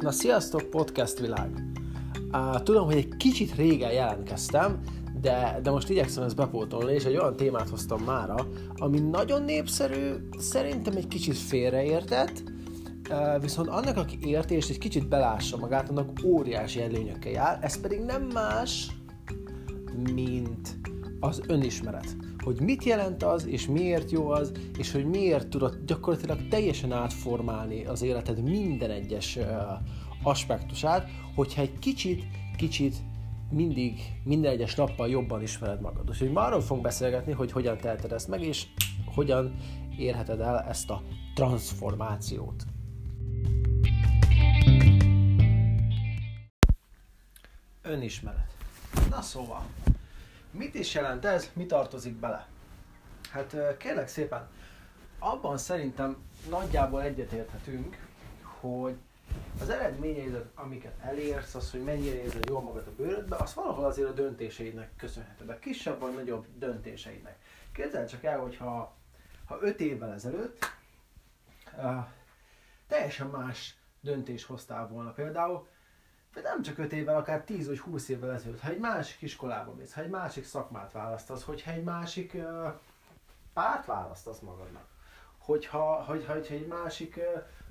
Na, sziasztok, podcast világ! Uh, tudom, hogy egy kicsit régen jelentkeztem, de, de most igyekszem ezt bepótolni, és egy olyan témát hoztam mára, ami nagyon népszerű, szerintem egy kicsit félreértett, uh, viszont annak, aki érti és egy kicsit belássa magát, annak óriási előnyökkel jár, ez pedig nem más, mint az önismeret hogy mit jelent az, és miért jó az, és hogy miért tudod gyakorlatilag teljesen átformálni az életed minden egyes aspektusát, hogyha egy kicsit, kicsit mindig, minden egyes nappal jobban ismered magad. Úgyhogy ma arról fogunk beszélgetni, hogy hogyan teheted ezt meg, és hogyan érheted el ezt a transformációt. Önismeret. Na szóval, Mit is jelent ez, mi tartozik bele? Hát kérlek szépen, abban szerintem nagyjából egyetérthetünk, hogy az eredményeidet, amiket elérsz, az, hogy mennyire érzed jól magad a bőrödbe, az valahol azért a döntéseidnek köszönheted, a kisebb vagy nagyobb döntéseidnek. Képzeld csak el, hogy ha, ha öt évvel ezelőtt uh, teljesen más döntés hoztál volna például, de nem csak 5 évvel, akár 10 vagy 20 évvel ezelőtt, ha egy másik iskolába mész, ha egy másik szakmát választasz, hogyha egy másik uh, párt választasz magadnak, hogyha, hogyha, hogyha egy másik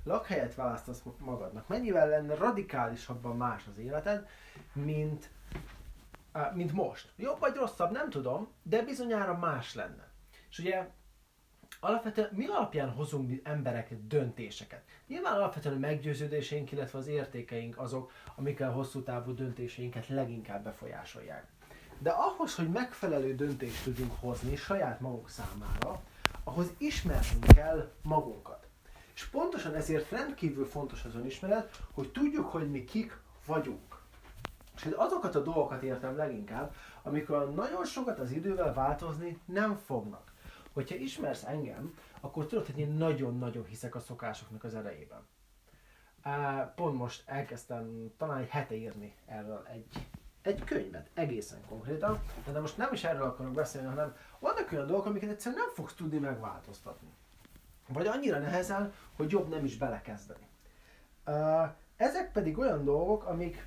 lakhelyet választasz magadnak, mennyivel lenne radikálisabban más az életed, mint, mint most. Jobb vagy rosszabb, nem tudom, de bizonyára más lenne. És ugye alapvetően mi alapján hozunk emberek döntéseket? Nyilván alapvetően a meggyőződéseink, illetve az értékeink azok, amikkel hosszú távú döntéseinket leginkább befolyásolják. De ahhoz, hogy megfelelő döntést tudjunk hozni saját magunk számára, ahhoz ismernünk kell magunkat. És pontosan ezért rendkívül fontos az önismeret, hogy tudjuk, hogy mi kik vagyunk. És azokat a dolgokat értem leginkább, amikor nagyon sokat az idővel változni nem fognak hogyha ismersz engem, akkor tudod, hogy én nagyon-nagyon hiszek a szokásoknak az erejében. Pont most elkezdtem talán egy hete írni erről egy, egy könyvet, egészen konkrétan, de most nem is erről akarok beszélni, hanem vannak olyan dolgok, amiket egyszerűen nem fogsz tudni megváltoztatni. Vagy annyira nehezen, hogy jobb nem is belekezdeni. Ezek pedig olyan dolgok, amik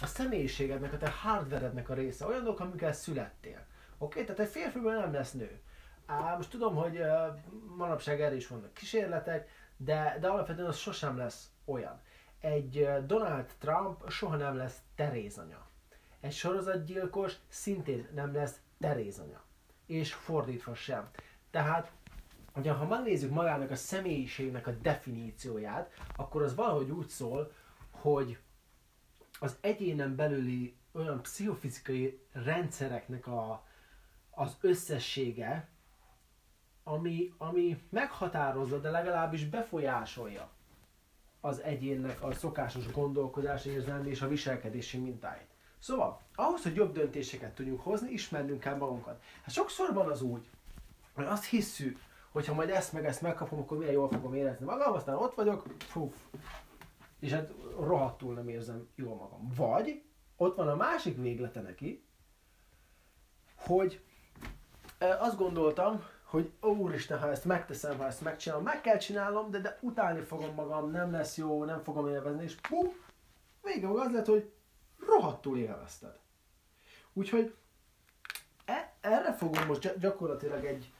a személyiségednek, a te hardverednek a része, olyan dolgok, amikkel születtél. Oké, okay? tehát egy férfiből nem lesz nő. Á, most tudom, hogy uh, manapság erre is vannak kísérletek, de, de alapvetően az sosem lesz olyan. Egy uh, Donald Trump soha nem lesz Terézanya. Egy sorozatgyilkos szintén nem lesz Terézanya. És fordítva sem. Tehát, ugye, ha megnézzük magának a személyiségnek a definícióját, akkor az valahogy úgy szól, hogy az egyénen belüli olyan pszichofizikai rendszereknek a, az összessége, ami, ami meghatározza, de legalábbis befolyásolja az egyénnek a szokásos gondolkodás, érzelmi és a viselkedési mintáit. Szóval, ahhoz, hogy jobb döntéseket tudjunk hozni, ismernünk kell magunkat. Hát sokszor van az úgy, hogy azt hisszük, hogy ha majd ezt meg ezt megkapom, akkor milyen jól fogom érezni magam, aztán ott vagyok, fuf, és hát rohadtul nem érzem jól magam. Vagy ott van a másik véglete neki, hogy azt gondoltam, hogy ó, úristen, ha ezt megteszem, ha ezt megcsinálom, meg kell csinálnom, de, de utálni fogom magam, nem lesz jó, nem fogom élvezni, és pum, vége az lett, hogy rohadtul élvezted. Úgyhogy e, erre fogom most gyakorlatilag egy,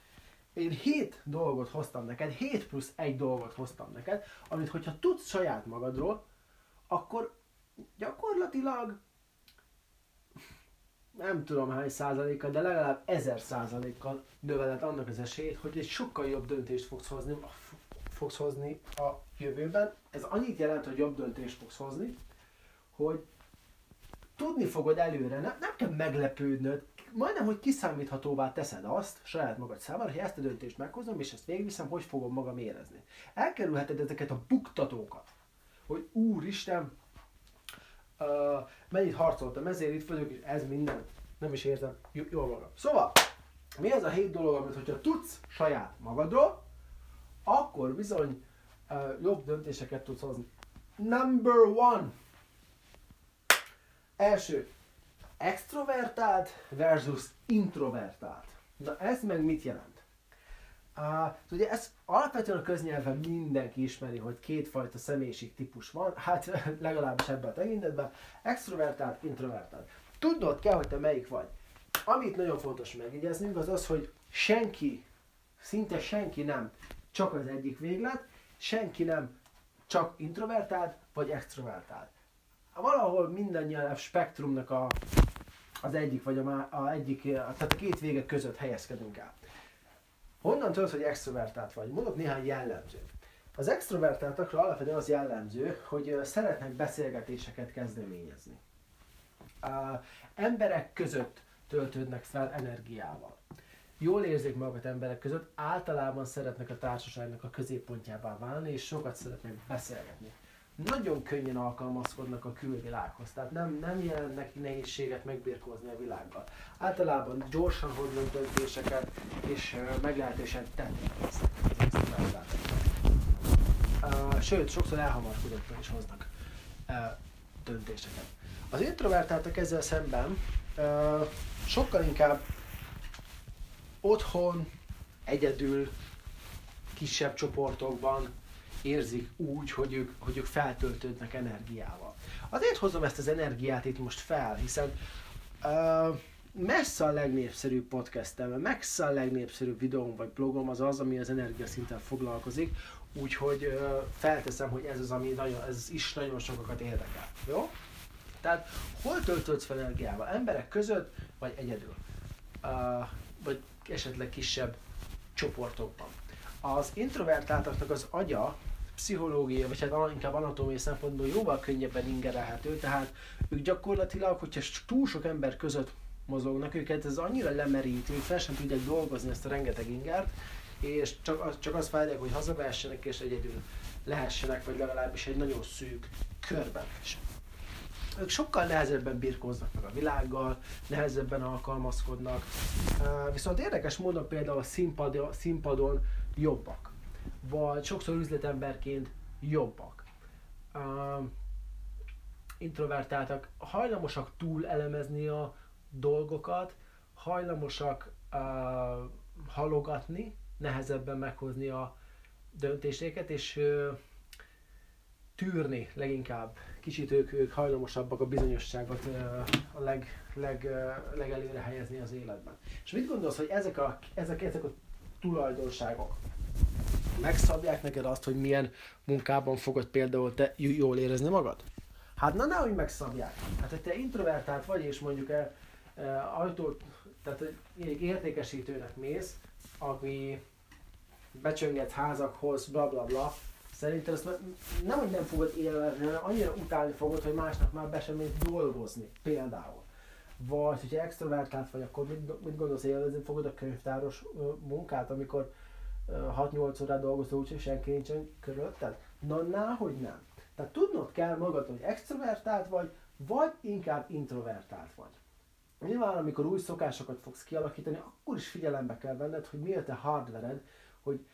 én hét dolgot hoztam neked, 7 plusz egy dolgot hoztam neked, amit hogyha tudsz saját magadról, akkor gyakorlatilag nem tudom hány százalékkal, de legalább ezer százalékkal növeled annak az esélyét, hogy egy sokkal jobb döntést fogsz hozni, fogsz hozni a jövőben. Ez annyit jelent, hogy jobb döntést fogsz hozni, hogy tudni fogod előre, nem, nem kell meglepődnöd, majdnem, hogy kiszámíthatóvá teszed azt saját magad számára, hogy ezt a döntést meghozom, és ezt végigviszem, hogy fogom magam érezni. Elkerülheted ezeket a buktatókat, hogy úristen, uh, mennyit harcoltam, ezért itt vagyok, és ez minden, nem is érzem jól magam. Szóval, mi az a hét dolog, amit hogyha tudsz saját magadról, akkor bizony uh, jobb döntéseket tudsz hozni. Number one. Első. Extrovertált versus introvertált. Na ez meg mit jelent? Uh, ugye ez alapvetően a köznyelven mindenki ismeri, hogy kétfajta személyiség típus van, hát legalábbis ebben a tekintetben, extrovertált, introvertált. Tudnod kell, hogy te melyik vagy. Amit nagyon fontos megjegyeznünk, az az, hogy senki, szinte senki nem csak az egyik véglet, senki nem csak introvertált vagy extrovertált. Valahol mindannyian a spektrumnak a, az egyik vagy a, a egyik, tehát a két vége között helyezkedünk el. Honnan tudod, hogy extrovertált vagy? Mondok néhány jellemzőt. Az extrovertáltakra alapvetően az jellemző, hogy szeretnek beszélgetéseket kezdeményezni. Uh, emberek között töltődnek fel energiával. Jól érzik magukat emberek között, általában szeretnek a társaságnak a középpontjává válni, és sokat szeretnek beszélgetni. Nagyon könnyen alkalmazkodnak a külvilághoz, tehát nem, nem jelent neki nehézséget megbirkózni a világgal. Általában gyorsan hoznak döntéseket, és meglehetősen tenni uh, Sőt, sokszor elhamarkodottan is hoznak döntéseket. Az introvertáltak ezzel szemben sokkal inkább otthon, egyedül, kisebb csoportokban érzik úgy, hogy ők, hogy ők feltöltődnek energiával. Azért hozom ezt az energiát itt most fel, hiszen uh, messze a legnépszerűbb podcastem, messze a legnépszerűbb videóm vagy blogom az az, ami az energia szinten foglalkozik, úgyhogy uh, felteszem, hogy ez az, ami nagyon, ez is nagyon sokakat érdekel. Jó? Tehát hol töltődsz fel energiával? Emberek között, vagy egyedül? Uh, vagy esetleg kisebb csoportokban. Az introvertáltaknak az agya pszichológia, vagy hát inkább anatómiai szempontból jóval könnyebben ingerelhető, tehát ők gyakorlatilag, hogyha túl sok ember között mozognak, őket ez annyira lemerít, hogy fel sem tudják dolgozni ezt a rengeteg ingert, és csak, csak azt várják, hogy hazavehessenek és egyedül lehessenek, vagy legalábbis egy nagyon szűk körben. És ők sokkal nehezebben birkóznak meg a világgal, nehezebben alkalmazkodnak. Viszont érdekes módon például a színpadon, színpadon jobbak, vagy sokszor üzletemberként jobbak. Introvertáltak, hajlamosak túl elemezni a dolgokat, hajlamosak halogatni, nehezebben meghozni a döntéseket, és tűrni leginkább. Kicsit ők, ők hajlamosabbak a bizonyosságot a leg, leg, legelőre helyezni az életben. És mit gondolsz, hogy ezek a, ezek, ezek a tulajdonságok megszabják neked azt, hogy milyen munkában fogod például te jól érezni magad? Hát na nehogy megszabják. Hát hogy te introvertált vagy, és mondjuk e, e, ajtót, tehát egy értékesítőnek mész, aki becsönget házakhoz, bla bla bla, Szerintem ezt nem, hogy nem fogod élvezni, hanem annyira utálni fogod, hogy másnak már be sem dolgozni, például. Vagy, hogyha extrovertált vagy, akkor mit, mit gondolsz, élvezni fogod a könyvtáros munkát, amikor 6-8 órát dolgozol úgy, hogy senki nincsen körülötted? Na, hogy nem. Tehát tudnod kell magad, hogy extrovertált vagy, vagy inkább introvertált vagy. Nyilván, amikor új szokásokat fogsz kialakítani, akkor is figyelembe kell venned, hogy mi a te hardvered, hogy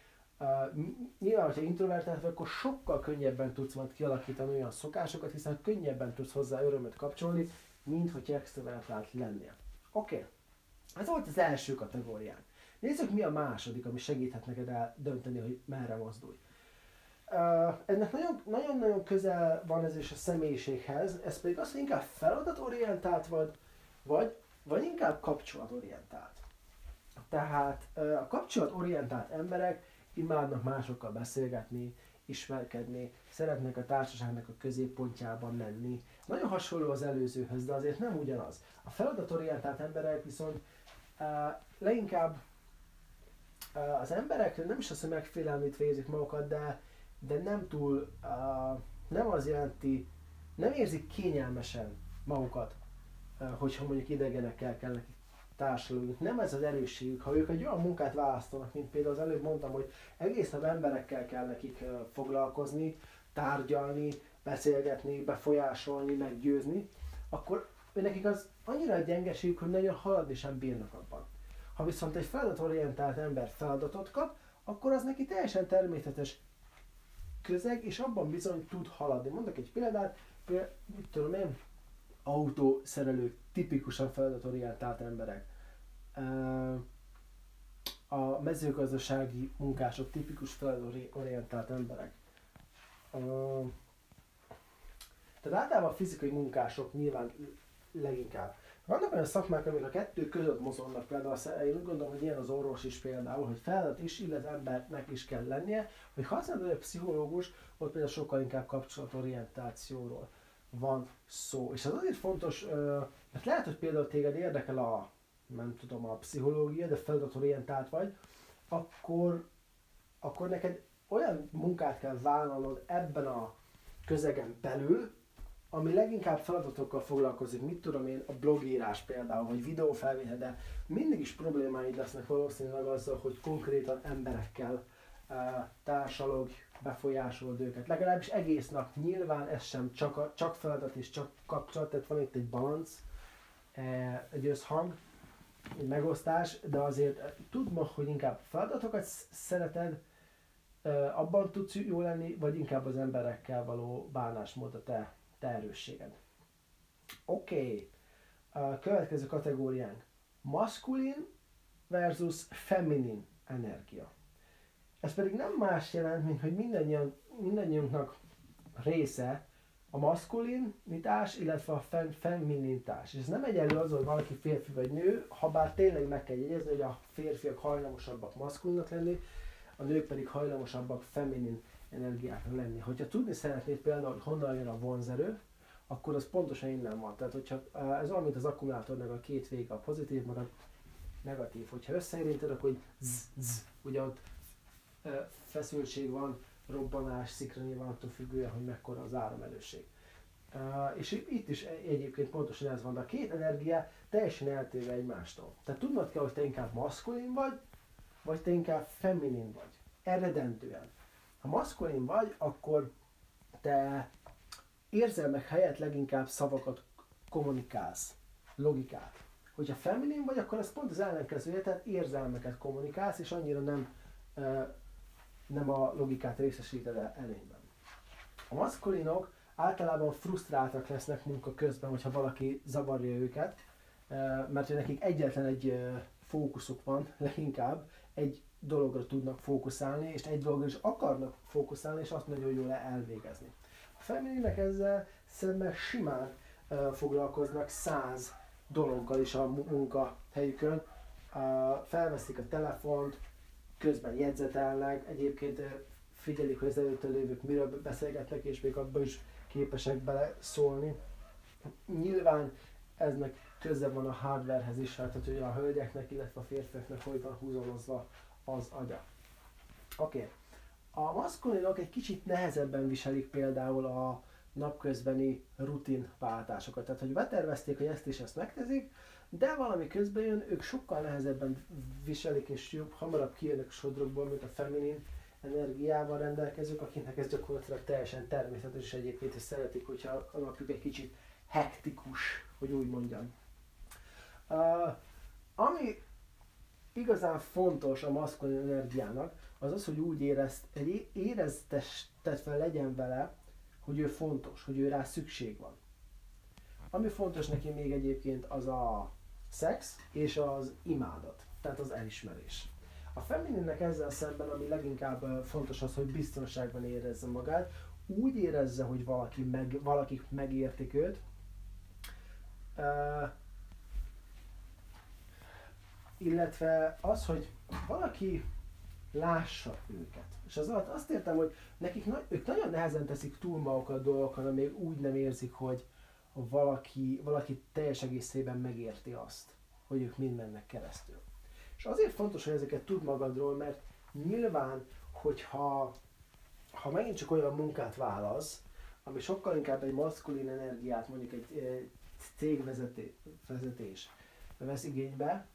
Uh, nyilván, hogyha introvertált vagy, akkor sokkal könnyebben tudsz majd kialakítani olyan szokásokat, hiszen könnyebben tudsz hozzá örömöt kapcsolni, mint hogy extrovertált lennél. Oké, okay. ez volt az első kategórián. Nézzük, mi a második, ami segíthet neked eldönteni, hogy merre mozdulj. Uh, ennek nagyon-nagyon közel van ez is a személyiséghez, ez pedig az, hogy inkább feladatorientált vagy, vagy, vagy inkább kapcsolatorientált. Tehát uh, a kapcsolatorientált emberek imádnak másokkal beszélgetni, ismerkedni, szeretnek a társaságnak a középpontjában menni. Nagyon hasonló az előzőhöz, de azért nem ugyanaz. A feladatorientált emberek viszont uh, leginkább uh, az emberek nem is azt, hogy megfélelmét érzik magukat, de, de nem túl, nem az jelenti, nem érzik kényelmesen magukat, hogyha mondjuk idegenekkel kell nekik társadalmuk. Nem ez az erősségük. Ha ők egy olyan munkát választanak, mint például az előbb mondtam, hogy egész nap emberekkel kell nekik foglalkozni, tárgyalni, beszélgetni, befolyásolni, meggyőzni, akkor nekik az annyira egy gyengeségük, hogy nagyon haladni sem bírnak abban. Ha viszont egy feladatorientált ember feladatot kap, akkor az neki teljesen természetes közeg, és abban bizony tud haladni. Mondok egy példát, például, mit tudom én, autószerelők, tipikusan feladatorientált emberek a mezőgazdasági munkások, tipikus feladatorientált emberek. Tehát általában a fizikai munkások nyilván leginkább. Vannak olyan szakmák, amik a kettő között mozognak, például én úgy gondolom, hogy ilyen az orvos is például, hogy feladat is, illetve embernek is kell lennie, hogy használod egy pszichológus, ott például sokkal inkább kapcsolatorientációról van szó. És ez azért fontos, mert lehet, hogy például téged érdekel a, nem tudom, a pszichológia, de feladatorientált vagy, akkor, akkor neked olyan munkát kell vállalnod ebben a közegen belül, ami leginkább feladatokkal foglalkozik, mit tudom én, a blogírás például, vagy videófelvétel, de mindig is problémáid lesznek valószínűleg azzal, hogy konkrétan emberekkel uh, társalog, befolyásolod őket. Legalábbis egész nap. Nyilván ez sem csak, a, csak feladat és csak kapcsolat, tehát van itt egy balanc, uh, egy összhang, egy megosztás, de azért tudd ma, hogy inkább feladatokat szereted, abban tudsz jó lenni, vagy inkább az emberekkel való bánásmód a te te erősséged. Oké, okay. a következő kategóriánk. Maszkulin versus feminin energia. Ez pedig nem más jelent, mint hogy mindannyian, mindannyiunknak része a maszkulinitás, illetve a fem, feminitás. És ez nem egyenlő az, hogy valaki férfi vagy nő, ha bár tényleg meg kell jegyezni, hogy a férfiak hajlamosabbak maszkulinak lenni, a nők pedig hajlamosabbak feminin energiáknak lenni. Hogyha tudni szeretnéd például, hogy honnan jön a vonzerő, akkor az pontosan innen van. Tehát, hogyha ez olyan, mint az akkumulátornak a két vége, a pozitív, meg a negatív. Hogyha összeérinted, akkor hogy zzz, zzz, ugye ott feszültség van, robbanás, szikra nyilván attól függően, hogy mekkora az áramerőség. Uh, és itt is egyébként pontosan ez van, de a két energia teljesen eltérve egymástól. Tehát tudnod kell, hogy te inkább maszkulin vagy, vagy te inkább feminin vagy. Eredentően. Ha maszkulin vagy, akkor te érzelmek helyett leginkább szavakat kommunikálsz, logikát. Hogyha feminin vagy, akkor ez pont az ellenkezője, tehát érzelmeket kommunikálsz, és annyira nem, nem a logikát részesíted el előnyben. A maszkulinok általában frusztráltak lesznek munka közben, hogyha valaki zavarja őket, mert nekik egyetlen egy fókuszuk van, leginkább egy dologra tudnak fókuszálni, és egy dologra is akarnak fókuszálni, és azt nagyon jól elvégezni. A femininek ezzel szemben simán uh, foglalkoznak száz dologgal is a munkahelyükön. Uh, felveszik a telefont, közben jegyzetelnek, egyébként figyelik, hogy az előtte lévők miről beszélgetnek, és még abban is képesek bele szólni. Nyilván eznek köze van a hardwarehez is, tehát hogy a hölgyeknek, illetve a férfiaknak hogy van húzolozva az agya. Oké. Okay. A maszkulinok egy kicsit nehezebben viselik például a napközbeni rutinváltásokat. Tehát, hogy betervezték, hogy ezt és ezt megteszik, de valami közben jön, ők sokkal nehezebben viselik és jobb, hamarabb kijönnek sodrokból, mint a feminin energiával rendelkezők, akiknek ez gyakorlatilag teljesen természetes, és egyébként is szeretik, hogyha a napjuk egy kicsit hektikus, hogy úgy mondjam. Uh, ami igazán fontos a maszkulin energiának, az az, hogy úgy érezt, fel legyen vele, hogy ő fontos, hogy ő rá szükség van. Ami fontos neki még egyébként az a szex és az imádat, tehát az elismerés. A femininnek ezzel szemben, ami leginkább fontos az, hogy biztonságban érezze magát, úgy érezze, hogy valaki meg, valakik megértik őt, illetve az, hogy valaki lássa őket. És az alatt azt értem, hogy nekik na- ők nagyon nehezen teszik túl magukat dolgokon, amíg úgy nem érzik, hogy valaki, valaki teljes egészében megérti azt, hogy ők mind mennek keresztül. És azért fontos, hogy ezeket tud magadról, mert nyilván, hogyha ha megint csak olyan munkát válasz, ami sokkal inkább egy maszkulin energiát, mondjuk egy cégvezetés vesz igénybe,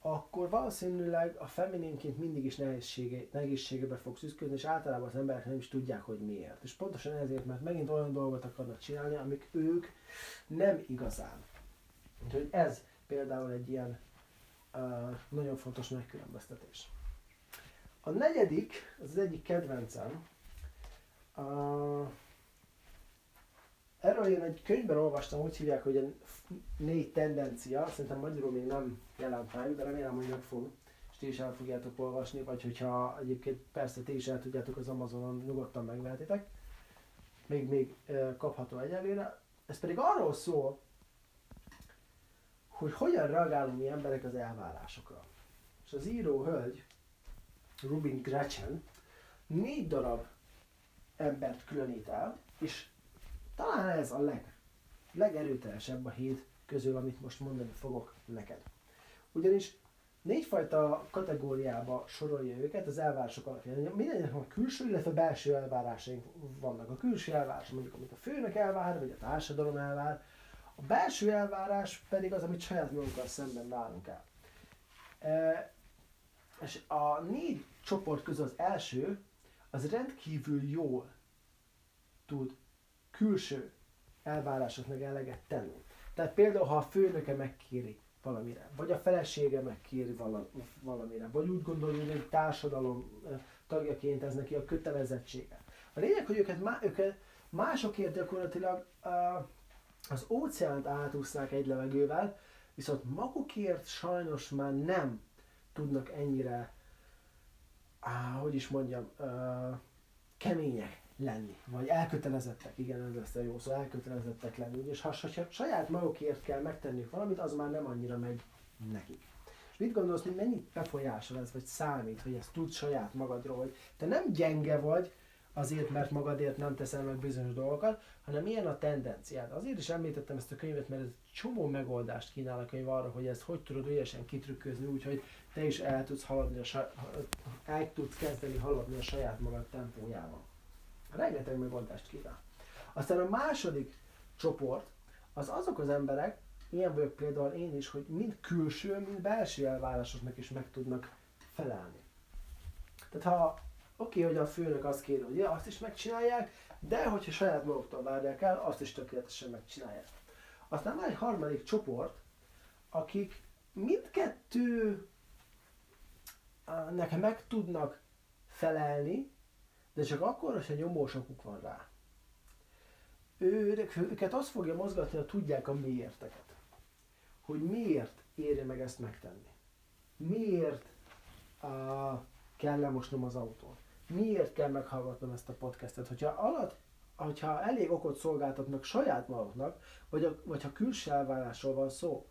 akkor valószínűleg a femininként mindig is nehézsége, nehézségebe fogsz ütközni, és általában az emberek nem is tudják, hogy miért. És pontosan ezért, mert megint olyan dolgot akarnak csinálni, amik ők nem igazán. Úgyhogy ez például egy ilyen uh, nagyon fontos megkülönböztetés. A negyedik, az, az egyik kedvencem, uh, Erről én egy könyvben olvastam, úgy hívják, hogy a négy tendencia, szerintem magyarul még nem jelent meg, de remélem, hogy meg fog. És ti is el fogjátok olvasni, vagy hogyha egyébként persze ti is el tudjátok az Amazonon, nyugodtan megvehetitek. Még, még kapható egyelőre. Ez pedig arról szól, hogy hogyan reagálunk mi emberek az elvárásokra. És az író hölgy, Rubin Gretchen, négy darab embert különít el, és talán ez a leg, legerőteljesebb a hét közül, amit most mondani fogok neked. Ugyanis négyfajta kategóriába sorolja őket az elvárások alapján. Mindennek a külső, illetve belső elvárásaink vannak. A külső elvárás, mondjuk amit a főnök elvár, vagy a társadalom elvár. A belső elvárás pedig az, amit saját magunkkal szemben várunk el. E, és a négy csoport közül az első, az rendkívül jól tud külső elvárásoknak eleget tenni. Tehát például, ha a főnöke megkéri valamire, vagy a felesége megkéri valamire, vagy úgy gondolja, hogy egy társadalom tagjaként ez neki a kötelezettsége. A lényeg, hogy őket, má, őket másokért gyakorlatilag az óceánt átúsznak egy levegővel, viszont magukért sajnos már nem tudnak ennyire, uh, hogy is mondjam, uh, kemények lenni, vagy elkötelezettek, igen, ez lesz a jó szó, elkötelezettek lenni, és ha saját magukért kell megtenni valamit, az már nem annyira megy nekik. És mit gondolsz, hogy mennyit befolyásol ez, vagy számít, hogy ezt tudsz saját magadról, hogy te nem gyenge vagy, azért, mert magadért nem teszel meg bizonyos dolgokat, hanem milyen a tendenciád. Azért is említettem ezt a könyvet, mert ez csomó megoldást kínál a könyv arra, hogy ezt hogy tudod ügyesen kitrükközni, úgyhogy te is el tudsz haladni, a, el tudsz kezdeni haladni a saját magad tempójában. Rengeteg megoldást kínál. Aztán a második csoport, az azok az emberek, ilyen vagyok például én is, hogy mind külső, mind belső elvárásoknak is meg tudnak felelni. Tehát ha oké, okay, hogy a főnök azt kér, hogy ja, azt is megcsinálják, de hogyha saját maguktól várják el, azt is tökéletesen megcsinálják. Aztán van egy harmadik csoport, akik mindkettő nekem meg tudnak felelni, de csak akkor, hogyha nyomósokuk van rá. Ők, őket azt fogja mozgatni, ha tudják a miérteket. Hogy miért érje meg ezt megtenni. Miért uh, kell lemosnom az autót. Miért kell meghallgatnom ezt a podcastet. Hogyha alatt hogyha elég okot szolgáltatnak saját maguknak, vagy, a, vagy ha külső elvárásról van szó,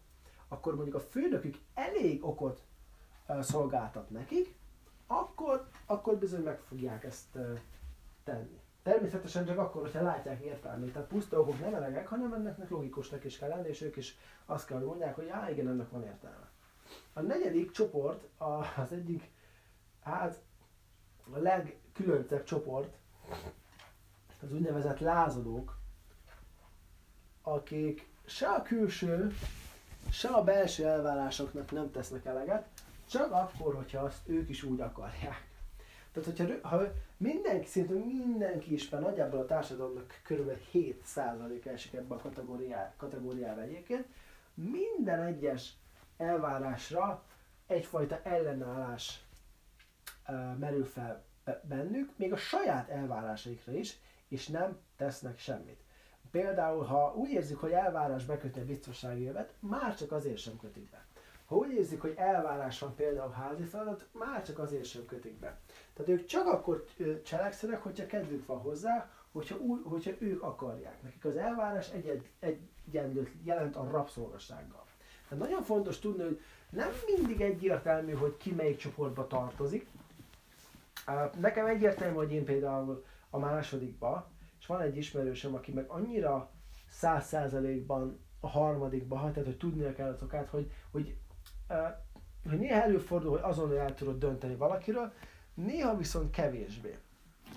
akkor mondjuk a főnökük elég okot uh, szolgáltat nekik, akkor, akkor bizony meg fogják ezt tenni. Természetesen csak akkor, hogyha látják értelmét. Tehát puszta okok nem elegek, hanem ennek logikusnak is kell lenni, és ők is azt kell, mondják, hogy á, igen, ennek van értelme. A negyedik csoport, az egyik, hát a legkülöntebb csoport, az úgynevezett lázadók, akik se a külső, se a belső elvárásoknak nem tesznek eleget, csak akkor, hogyha azt ők is úgy akarják. Tehát, hogyha ha mindenki, szinte mindenki is, mert nagyjából a társadalomnak kb. 7% esik ebbe a kategóriá, kategóriába egyébként, minden egyes elvárásra egyfajta ellenállás uh, merül fel bennük, még a saját elvárásaikra is, és nem tesznek semmit. Például, ha úgy érzik, hogy elvárás bekötni a biztonsági jövet, már csak azért sem kötik be. Ha úgy érzik, hogy elvárás van például házi feladat, már csak azért sem kötik be. Tehát ők csak akkor cselekszenek, hogyha kedvük van hozzá, hogyha, új, hogyha ők akarják. Nekik az elvárás egy, egyenlőt jelent a rabszolgassággal. Tehát nagyon fontos tudni, hogy nem mindig egyértelmű, hogy ki melyik csoportba tartozik. Nekem egyértelmű, hogy én például a másodikba, és van egy ismerősöm, aki meg annyira száz százalékban a harmadikba, tehát hogy tudnia kell az okát, hogy, hogy hogy néha előfordul, hogy azonnal el tudod dönteni valakiről, néha viszont kevésbé.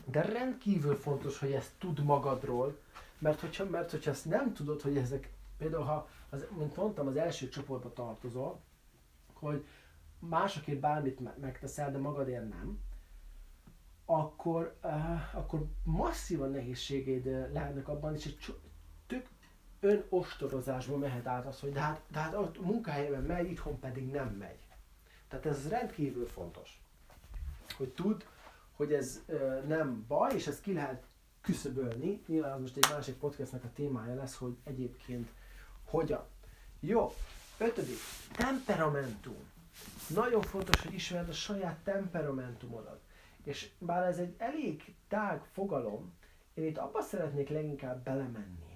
De rendkívül fontos, hogy ezt tud magadról, mert hogyha, mert hogyha ezt nem tudod, hogy ezek, például ha, az, mint mondtam, az első csoportba tartozol, hogy másokért bármit megteszel, de magadért nem, akkor, uh, akkor masszívan nehézségeid lehetnek abban, és egy önostorozásba mehet át az, hogy de hát, de hát ott munkahelyen megy, itthon pedig nem megy. Tehát ez rendkívül fontos, hogy tud, hogy ez ö, nem baj, és ezt ki lehet küszöbölni. Nyilván az most egy másik podcastnak a témája lesz, hogy egyébként hogyan. Jó, ötödik, temperamentum. nagyon fontos, hogy ismerd a saját temperamentumodat. És bár ez egy elég tág fogalom, én itt abba szeretnék leginkább belemenni,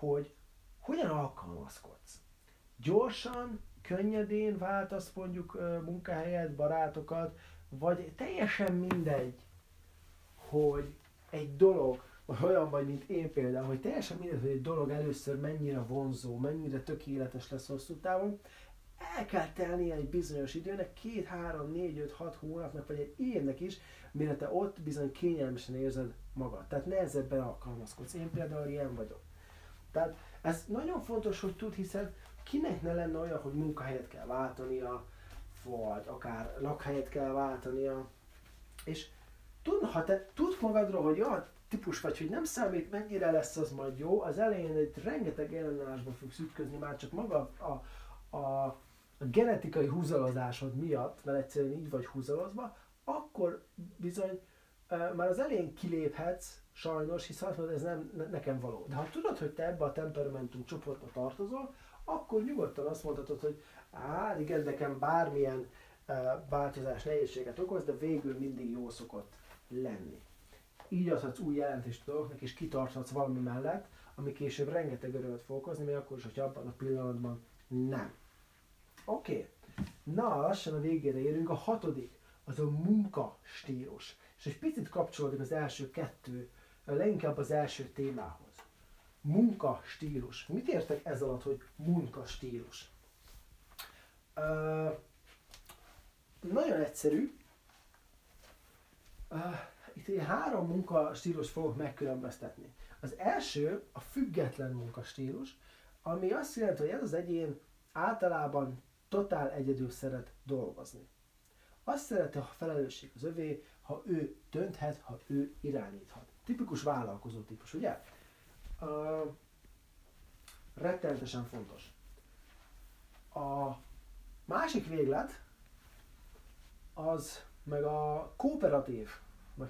hogy hogyan alkalmazkodsz. Gyorsan, könnyedén váltasz mondjuk munkahelyet, barátokat, vagy teljesen mindegy, hogy egy dolog, vagy olyan vagy, mint én például, hogy teljesen mindegy, hogy egy dolog először mennyire vonzó, mennyire tökéletes lesz hosszú távon, el kell telnie egy bizonyos időnek, két, három, négy, öt, hat hónapnak, vagy egy évnek is, mire te ott bizony kényelmesen érzed magad. Tehát nehezebben alkalmazkodsz. Én például ilyen vagyok. Tehát ez nagyon fontos, hogy tud, hiszen kinek ne lenne olyan, hogy munkahelyet kell váltania, vagy akár lakhelyet kell váltania, és tud, ha te tudsz magadról, hogy olyan típus vagy, hogy nem számít mennyire lesz az majd jó, az elején egy rengeteg ellenállásba fogsz ütközni, már csak maga a, a, a genetikai húzalozásod miatt, mert egyszerűen így vagy húzalozva, akkor bizony már az elején kiléphetsz, sajnos, hisz azt mondod, ez nem ne, nekem való. De ha tudod, hogy te ebbe a temperamentum csoportba tartozol, akkor nyugodtan azt mondhatod, hogy á, igen, nekem bármilyen uh, változás nehézséget okoz, de végül mindig jó szokott lenni. Így adhatsz új jelentést dolgoknak, és kitarthatsz valami mellett, ami később rengeteg örömet fog okozni, még akkor is, hogy abban a pillanatban nem. Oké, okay. na lassan a végére érünk, a hatodik, az a munka stílus. És egy picit kapcsolódik az első kettő, leginkább az első témához. Munka stílus. Mit értek ez alatt, hogy munka stílus? Uh, nagyon egyszerű. Uh, itt egy három munkastílus fogok megkülönböztetni. Az első a független munkastílus, ami azt jelenti, hogy ez az egyén általában totál egyedül szeret dolgozni. Azt szereti, ha felelősség az övé, ha ő dönthet, ha ő irányíthat. Tipikus vállalkozó típus, ugye? Uh, rettenetesen fontos. A másik véglet az meg a kooperatív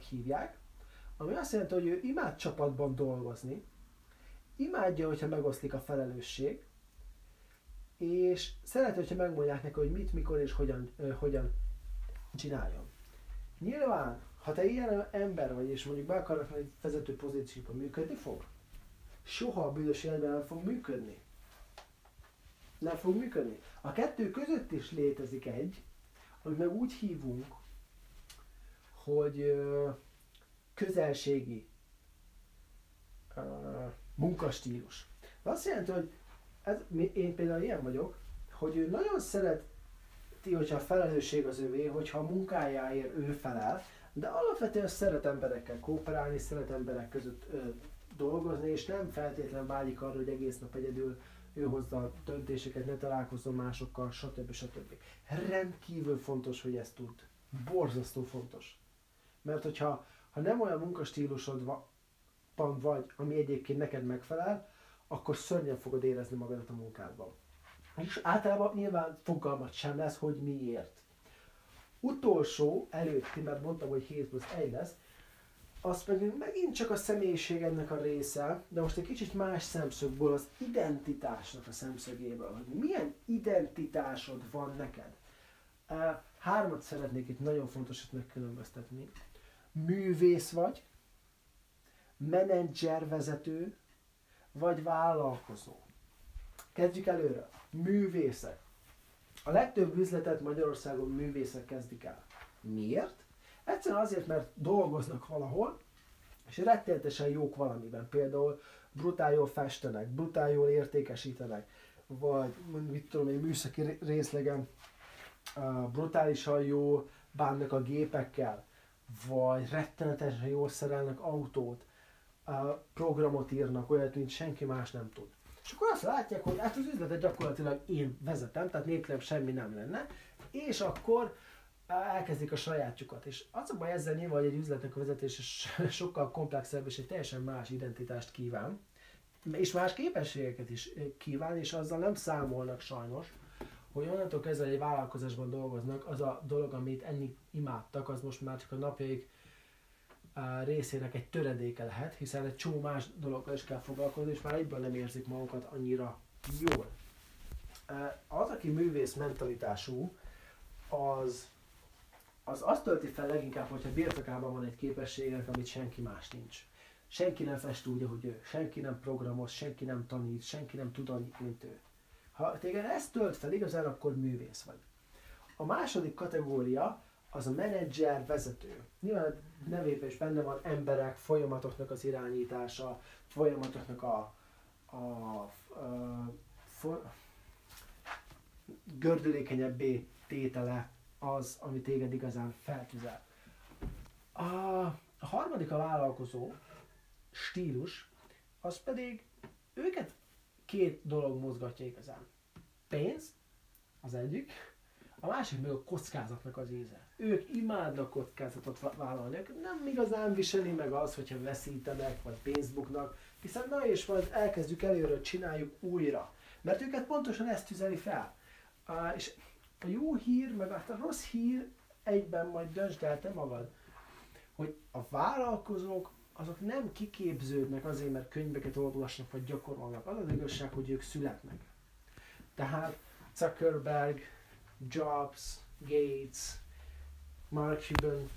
hívják, ami azt jelenti, hogy ő imád csapatban dolgozni, imádja, hogyha megoszlik a felelősség, és szereti, hogyha megmondják neki, hogy mit, mikor és hogyan, ö, hogyan csináljon. Nyilván, ha te ilyen ember vagy, és mondjuk be akarnak egy vezető pozícióban működni fog, soha a bűnös életben nem fog működni. Nem fog működni. A kettő között is létezik egy, amit meg úgy hívunk, hogy közelségi munkastílus. De azt jelenti, hogy ez, én például ilyen vagyok, hogy ő nagyon szereti, hogyha a felelősség az övé, hogyha a munkájáért ő felel, de alapvetően szeret emberekkel kooperálni, szeret emberek között ö, dolgozni, és nem feltétlen vágyik arra, hogy egész nap egyedül ő hozza a döntéseket, ne találkozzon másokkal, stb. stb. Rendkívül fontos, hogy ezt tud. Borzasztó fontos. Mert hogyha ha nem olyan munkastílusod van vagy, ami egyébként neked megfelel, akkor szörnyen fogod érezni magadat a munkádban. És általában nyilván fogalmat sem lesz, hogy miért. Utolsó előtti, mert mondtam, hogy 7 plusz 1 lesz, az pedig megint csak a személyiségednek a része, de most egy kicsit más szemszögből, az identitásnak a szemszögéből, hogy milyen identitásod van neked. Hármat szeretnék itt nagyon fontosat megkülönböztetni. Művész vagy, menedzservezető, vagy vállalkozó. Kezdjük előre. Művészek. A legtöbb üzletet Magyarországon művészek kezdik el. Miért? Egyszerűen azért, mert dolgoznak valahol, és rettenetesen jók valamiben. Például brutál jól festenek, brutál jól értékesítenek, vagy mit tudom egy műszaki részlegen brutálisan jó bánnak a gépekkel, vagy rettenetesen jól szerelnek autót, programot írnak, olyat, mint senki más nem tud. És akkor azt látják, hogy hát az üzletet gyakorlatilag én vezetem, tehát nélkülem semmi nem lenne, és akkor elkezdik a sajátjukat. És az a baj ezzel nyilván, hogy egy üzletnek a vezetése sokkal komplexebb és egy teljesen más identitást kíván, és más képességeket is kíván, és azzal nem számolnak sajnos, hogy onnantól kezdve egy vállalkozásban dolgoznak, az a dolog, amit enni imádtak, az most már csak a napjaik részének egy töredéke lehet, hiszen egy csomó más dologgal is kell foglalkozni, és már egyből nem érzik magukat annyira jól. Az, aki művész mentalitású, az, az azt tölti fel leginkább, hogyha birtokában van egy képességek, amit senki más nincs. Senki nem fest úgy, ahogy ő, senki nem programoz, senki nem tanít, senki nem tud annyit, mint ő. Ha téged ezt tölt fel igazán, akkor művész vagy. A második kategória az a menedzser, vezető. Nyilván nevében is benne van emberek, folyamatoknak az irányítása, folyamatoknak a, a, a, a for, gördülékenyebbé tétele az, ami téged igazán feltüzel. A, a harmadik a vállalkozó stílus, az pedig őket két dolog mozgatja igazán. Pénz, az egyik, a másik meg a kockázatnak az íze. Ők imádnak kockázatot vállalni, ők nem igazán viseli meg az, hogyha veszítenek, vagy pénzbuknak, hiszen na és majd elkezdjük előről, csináljuk újra. Mert őket pontosan ezt tüzeli fel. És a jó hír, meg a rossz hír egyben majd döntsd el te magad, hogy a vállalkozók azok nem kiképződnek azért, mert könyveket olvasnak vagy gyakorolnak. Az az igazság, hogy ők születnek. Tehát Zuckerberg, Jobs, Gates, Mark Cuban,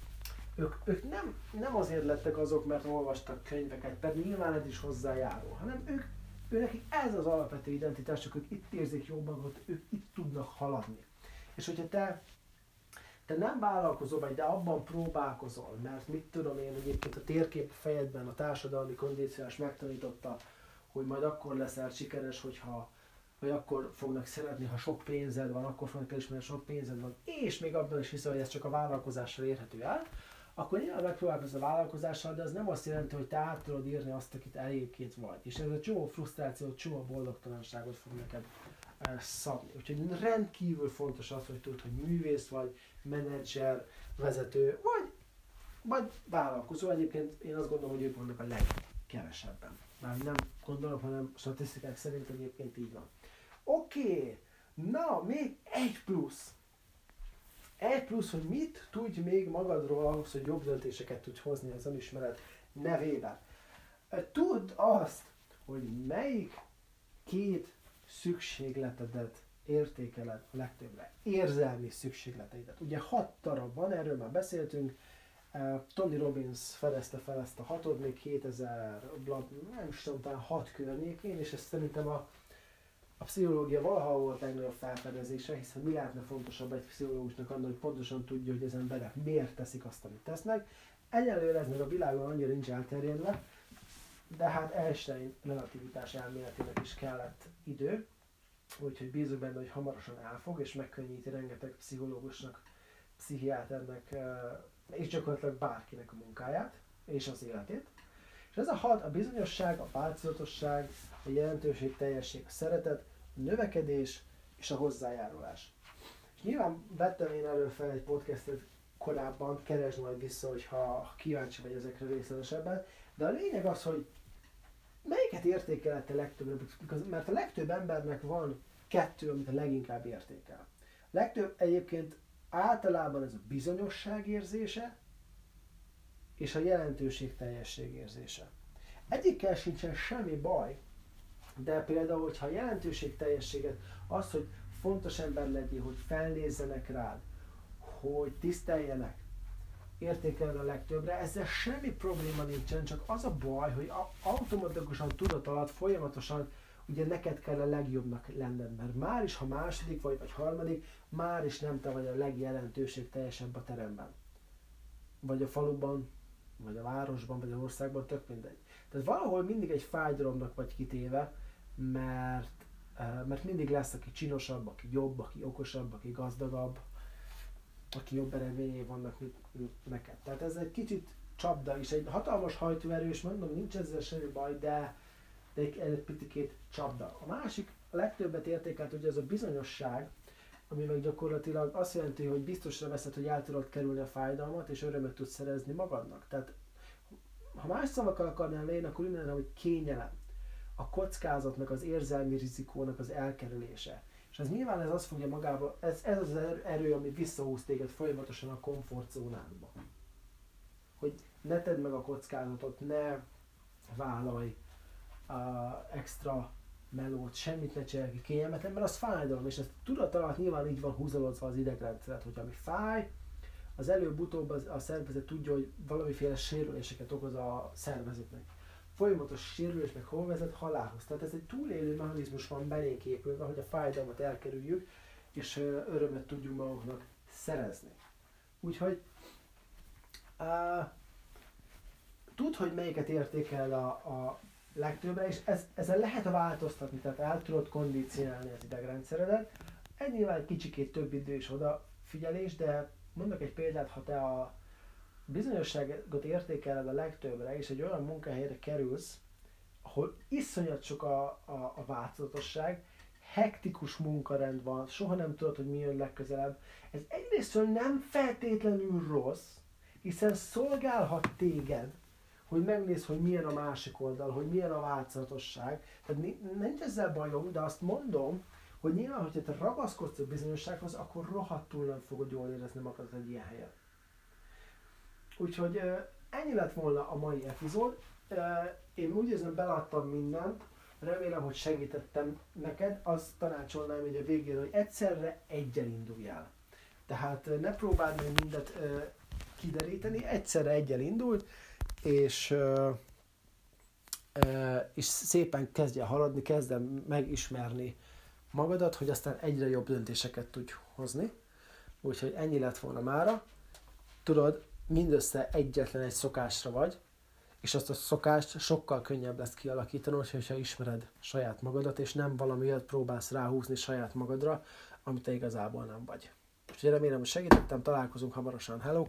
ők, ők nem, nem azért lettek azok, mert olvastak könyveket, pedig nyilván ez is hozzájárul, hanem ők, nekik ez az alapvető identitás, csak ők itt érzik jó magot, ők itt tudnak haladni. És hogyha te, te nem vállalkozol vagy, de abban próbálkozol, mert mit tudom én, egyébként a térkép fejedben a társadalmi kondíciós megtanította, hogy majd akkor leszel sikeres, hogyha hogy akkor fognak szeretni, ha sok pénzed van, akkor fognak elismerni, sok pénzed van, és még abban is hiszel, hogy ez csak a vállalkozással érhető el, akkor nyilván megpróbálkozz a vállalkozással, de az nem azt jelenti, hogy te át tudod írni azt, akit elégként vagy. És ez a csomó frusztráció, csomó boldogtalanságot fog neked eh, szabni. Úgyhogy rendkívül fontos az, hogy tudod, hogy művész vagy, menedzser, vezető, vagy, vagy vállalkozó. Egyébként én azt gondolom, hogy ők vannak a legkevesebben. Már nem gondolom, hanem statisztikák szerint egyébként így van. Oké, okay. na, még egy plusz. Egy plusz, hogy mit tudj még magadról ahhoz, hogy jobb döntéseket tudj hozni az önismeret nevében. Tudd azt, hogy melyik két szükségletedet értékeled a legtöbbre. Érzelmi szükségleteidet. Ugye hat darab van, erről már beszéltünk. Tony Robbins fedezte fel ezt a hatod, még 2000, nem is tudom, talán hat környékén, és ez szerintem a a pszichológia valaha volt legnagyobb felfedezése, hiszen mi lehetne fontosabb egy pszichológusnak annál, hogy pontosan tudja, hogy az emberek miért teszik azt, amit tesznek. Egyelőre ez meg a világon annyira nincs elterjedve, de hát Einstein relativitás elméletének is kellett idő, úgyhogy bízunk benne, hogy hamarosan elfog, és megkönnyíti rengeteg pszichológusnak, pszichiáternek, eh, és gyakorlatilag bárkinek a munkáját, és az életét. És ez a hat, a bizonyosság, a változatosság, a jelentőség, teljesség, a szeretet, növekedés és a hozzájárulás. És nyilván vettem én elő fel egy podcastet korábban, keresd majd vissza, hogyha kíváncsi vagy ezekre részletesebben, de a lényeg az, hogy melyiket értékelhet a legtöbb, mert a legtöbb embernek van kettő, amit a leginkább értékel. A legtöbb egyébként általában ez a bizonyosság érzése, és a jelentőség teljesség érzése. Egyikkel sincsen semmi baj, de például, hogyha a jelentőség teljességet, az, hogy fontos ember legyél, hogy felnézzenek rád, hogy tiszteljenek, értékeled a legtöbbre, ezzel semmi probléma nincsen, csak az a baj, hogy automatikusan tudat alatt folyamatosan ugye neked kell a legjobbnak lenned, mert már is, ha második vagy, vagy harmadik, már is nem te vagy a legjelentőség teljesebb a teremben. Vagy a faluban, vagy a városban, vagy a országban, tök mindegy. Tehát valahol mindig egy fájdalomnak vagy kitéve, mert, mert mindig lesz, aki csinosabb, aki jobb, aki okosabb, aki gazdagabb, aki jobb eredményei vannak, mint, neked. Tehát ez egy kicsit csapda is, egy hatalmas hajtóerő, és mondom, nincs ezzel semmi baj, de, de egy, egy pitikét csapda. A másik, a legtöbbet értékelt, ugye ez a bizonyosság, ami meg gyakorlatilag azt jelenti, hogy biztosra veszed, hogy el tudod kerülni a fájdalmat, és örömet tudsz szerezni magadnak. Tehát ha más szavakkal akarnál lenni, akkor mondanám, hogy kényelem. A kockázatnak, az érzelmi rizikónak az elkerülése. És ez nyilván ez azt fogja magába, ez, ez az erő, ami visszahúz téged folyamatosan a komfortzónádba. Hogy ne tedd meg a kockázatot, ne vállalj uh, extra melót, semmit ne csinálj ki kényelmetlen, mert az fájdalom, és ez tudat alatt nyilván így van húzalozva az idegrendszeret, hogy ami fáj, az előbb-utóbb a szervezet tudja, hogy valamiféle sérüléseket okoz a szervezetnek. Folyamatos sérülés meg hol vezet halálhoz. Tehát ez egy túlélő mechanizmus van belénk épülve, hogy a fájdalmat elkerüljük, és örömet tudjunk magunknak szerezni. Úgyhogy uh, tud, hogy melyiket értékel a, a legtöbbre, és ez, ezzel lehet változtatni, tehát el tudod kondicionálni az idegrendszeredet. Egy nyilván kicsikét több idő és odafigyelés, de mondok egy példát, ha te a bizonyosságot értékeled a legtöbbre, és egy olyan munkahelyre kerülsz, ahol iszonyat sok a, a, a változatosság, hektikus munkarend van, soha nem tudod, hogy mi jön legközelebb. Ez egyrészt nem feltétlenül rossz, hiszen szolgálhat téged, hogy megnéz, hogy milyen a másik oldal, hogy milyen a változatosság. Tehát nincs ezzel bajom, de azt mondom, hogy nyilván, hogyha te ragaszkodsz a bizonyossághoz, akkor rohadtul nem fogod jól érezni magad egy ilyen helyen. Úgyhogy ennyi lett volna a mai epizód. Én úgy érzem, beladtam mindent, remélem, hogy segítettem neked. Azt tanácsolnám hogy a végén, hogy egyszerre egyen induljál. Tehát ne próbáld meg mindet kideríteni, egyszerre egyen indult, és és szépen kezdje haladni, kezdem megismerni magadat, hogy aztán egyre jobb döntéseket tudj hozni. Úgyhogy ennyi lett volna mára. Tudod, mindössze egyetlen egy szokásra vagy, és azt a szokást sokkal könnyebb lesz kialakítanod, hogyha ismered saját magadat, és nem valami olyat próbálsz ráhúzni saját magadra, amit te igazából nem vagy. Úgyhogy remélem, hogy segítettem, találkozunk hamarosan. Hello!